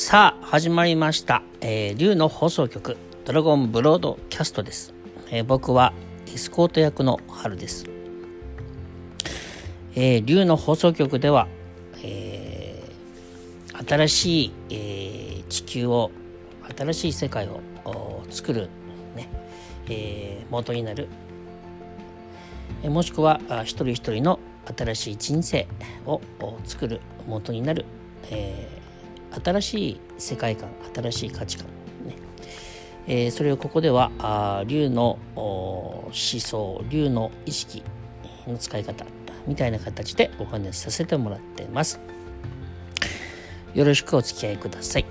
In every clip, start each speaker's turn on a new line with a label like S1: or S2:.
S1: さあ、始まりました。えー、竜の放送局、ドラゴンブロードキャストです。えー僕はエスコート役の春です。えー、竜の放送局では、えー新しい、えー地球を、新しい世界をお作る、ね、えー元になる、えーもしくはあ一人一人の新しい人生をお作る元になる、えー新しい世界観新しい価値観、ね。えーそれをここではあー竜の思想竜の意識の使い方みたいな形でお話しさせてもらってます。よろしくお付き合いください。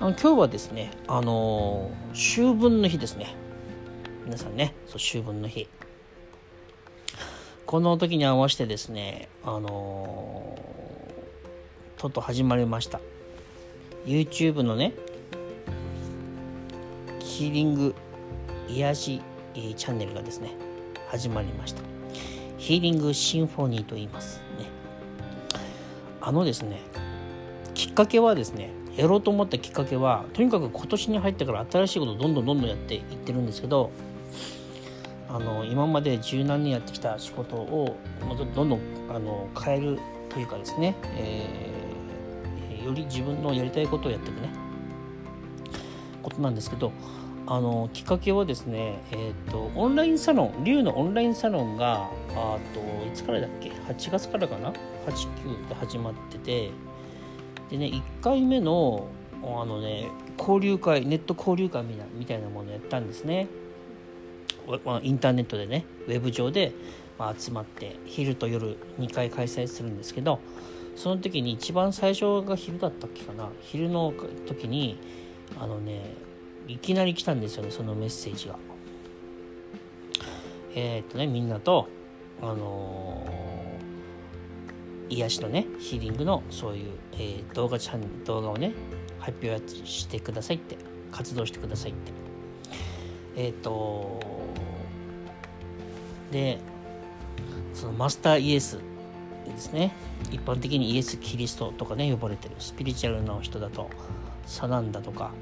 S1: あの今日はですねあのー秋分の日ですね。皆さんねそう秋分の日。この時に合わせてですねあのとうとう始まりました。YouTube のねヒーリング癒し、チャンネルがですね始まりました。ヒーリングシンフォニーと言いますね。あのですねきっかけはですねやろうと思ったきっかけはとにかく今年に入ってから新しいことをどんどんどんどんやっていってるんですけどあの今まで十何年やってきた仕事をもうどんどんあの変えるというかですね、えより自分のやりたいことをやっていくね。ことなんですけどあのきっかけはですね、えー、とオンラインサロン龍のオンラインサロンがあといつからだっけ？8月からかな？89で始まっててでね1回目のあのね交流会ネット交流会みたいなものをやったんですね。インターネットでねウェブ上で、集まって昼と夜2回開催するんですけどその時に一番最初が昼だったっけかな。昼の時にあのねいきなり来たんですよねそのメッセージが。えーっとねみんなとあのー癒しのねヒーリングのそういう、えー動画チャン動画をね発表してくださいって活動してくださいって。えーっとでそのマスターイエスですね。一般的にイエス・キリストとかね呼ばれてるスピリチュアルな人だとサナンダとか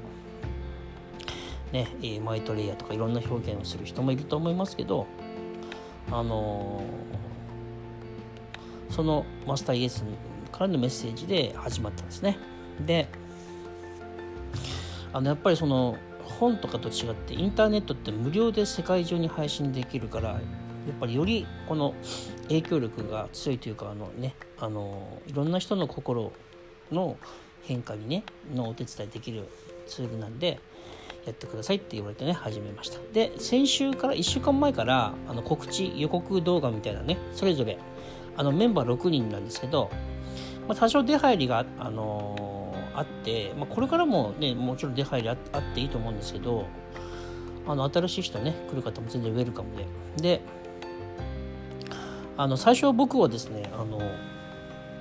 S1: ねえマイトレイヤーとかいろんな表現をする人もいると思いますけどあのーそのマスターイエスからのメッセージで始まったんですね。であのやっぱりその本とかと違ってインターネットって無料で世界中に配信できるからやっぱりよりこの影響力が強いというかあのねあのいろんな人の心の変化にねのお手伝いできるツールなんでやってくださいって言われてね始めました。で先週から1週間前からあの告知予告動画みたいなねそれぞれあのメンバー6人なんですけど、まあ、多少出入りが、あのーあって、まあ、これからもねもちろん出入りあっていいと思うんですけどあの新しい人ね来る方も全然ウェルカムで。であの最初僕はですねあの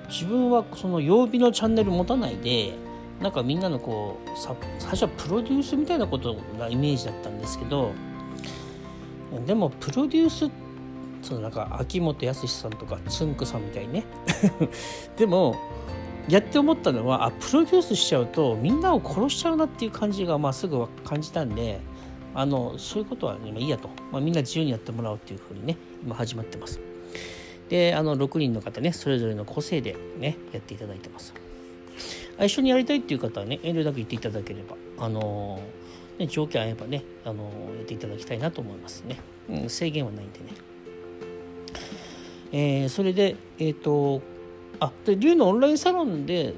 S1: 自分はその曜日のチャンネル持たないでなんかみんなのこうさ最初はプロデュースみたいなことがイメージだったんですけどでもプロデュースそのなんか秋元康さんとかつんくさんみたいにね。でもやって思ったのはあプロデュースしちゃうとみんなを殺しちゃうなっていう感じが、まあ、すぐ感じたんであのそういうことは今いいやと、まあ、みんな自由にやってもらおうっていうふうにね今始まってます。であの6人の方ねそれぞれの個性でねやっていただいてます。一緒にやりたいっていう方はね遠慮なく言っていただければあのね、条件合えばね、あのやっていただきたいなと思いますね、うん、制限はないんでね。えーそれでえっ、とあで龍のオンラインサロンで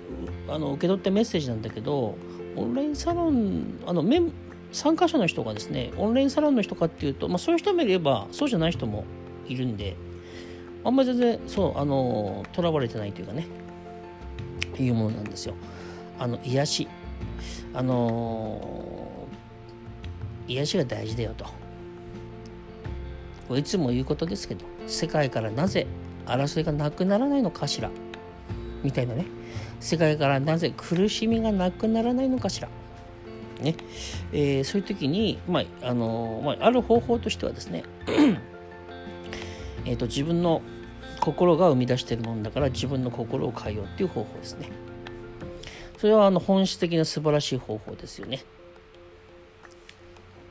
S1: あの受け取ったメッセージなんだけどオンラインサロンあのメン参加者の人がですねオンラインサロンの人かっていうと、まあ、そういう人もいればそうじゃない人もいるんであんまり全然そうあのとらわれてないというかね。いうものなんですよ。あの癒し。あの癒しが大事だよと。これいつも言うことですけど世界からなぜ争いがなくならないのかしら。みたいなね。世界からなぜ苦しみがなくならないのかしら。ね。えーそういう時に、まああのまあ、ある方法としてはですね。えーと自分の心が生み出しているものだから自分の心を変えようっていう方法ですね。それはあの本質的な素晴らしい方法ですよね。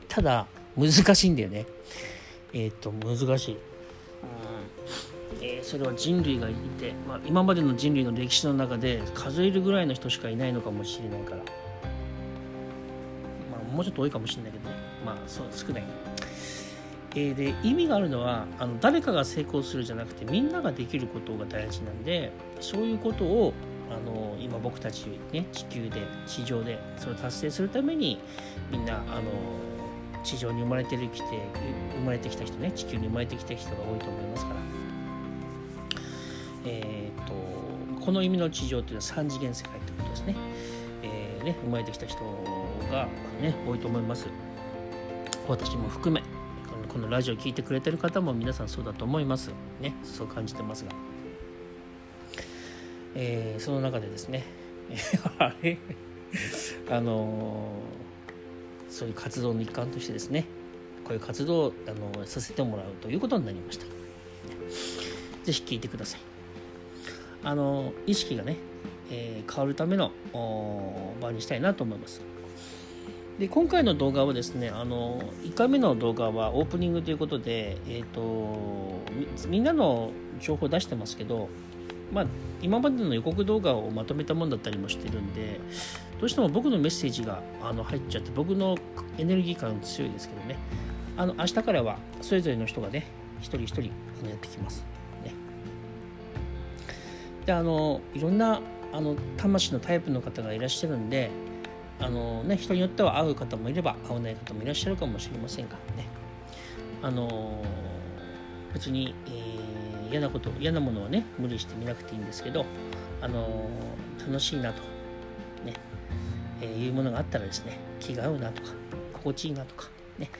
S1: ただ難しいんだよね。えっ、と難しい、うん。えー、それは人類がいて、まあ、今までの人類の歴史の中で数えるぐらいの人しかいないのかもしれないから、まあ、もうちょっと多いかもしれないけどね。まあそう少ないえー、で意味があるのはあの誰かが成功するじゃなくてみんなができることが大事なんでそういうことをあの今僕たち、ね、地球で地上でそれを達成するためにみんなあの地上に生まれてきて生まれてきた人ね地球に生まれてきた人が多いと思いますから、えーと、とこの意味の地上というのは3次元世界ということですね,、えーね、生まれてきた人が、ね、多いと思います。私も含め。このラジオ聴いてくれてる方も皆さんそうだと思います。ねそう感じてますが、えー、その中でですね あれ？あのー、そういう活動の一環としてですねこういう活動をあのさせてもらうということになりました。是非聴いてください。あの意識がね、え、変わるための場にしたいなと思います。で今回の動画はですねあの1回目の動画はオープニングということで、えーと、みんなの情報を出してますけど、まあ、今までの予告動画をまとめたものだったりもしてるんでどうしても僕のメッセージがあの入っちゃって僕のエネルギー感強いですけどねあの明日からはそれぞれの人がね一人一人やってきます。ね、であのいろんなあの魂のタイプの方がいらっしゃるんであのね、人によっては会う方もいれば会わない方もいらっしゃるかもしれませんがねあの別に、えー、嫌なこと嫌なものはね無理して見なくていいんですけどあの楽しいなとね、えー、いうものがあったらですね気が合うなとか心地いいなとかね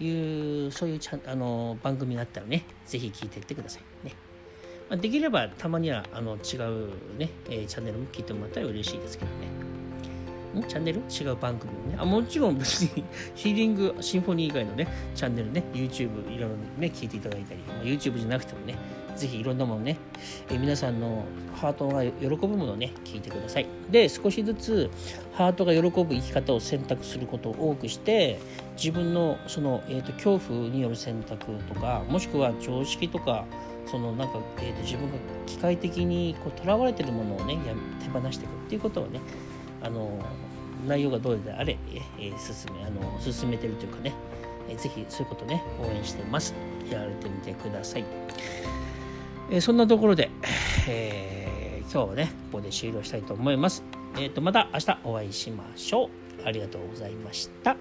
S1: いうそういうちゃあの番組があったらね是非聞いていってくださいね。ま、できればたまにはあの違うね、えー、チャンネルも聞いてもらったら嬉しいですけどね。チャンネル？違う番組をね。あもちろん別に ヒーリングシンフォニー以外のねチャンネルね YouTube いろいろね聞いていただいたり YouTube じゃなくてもねぜひいろんなものね、え皆さんのハートが喜ぶものをね聞いてください。で少しずつハートが喜ぶ生き方を選択することを多くして自分のその、えーと、恐怖による選択とかもしくは常識とかそのなんか、えーと、自分が機械的にこう囚われてるものをね手放していくっていうことをねあの内容がどうであれ、えー、進めあの進めてるというかね、えー、ぜひそういうことね応援してます。やられてみてください、えー、そんなところで、えー、今日はねここで終了したいと思います。えっ、ー、とまた明日お会いしましょう。ありがとうございました。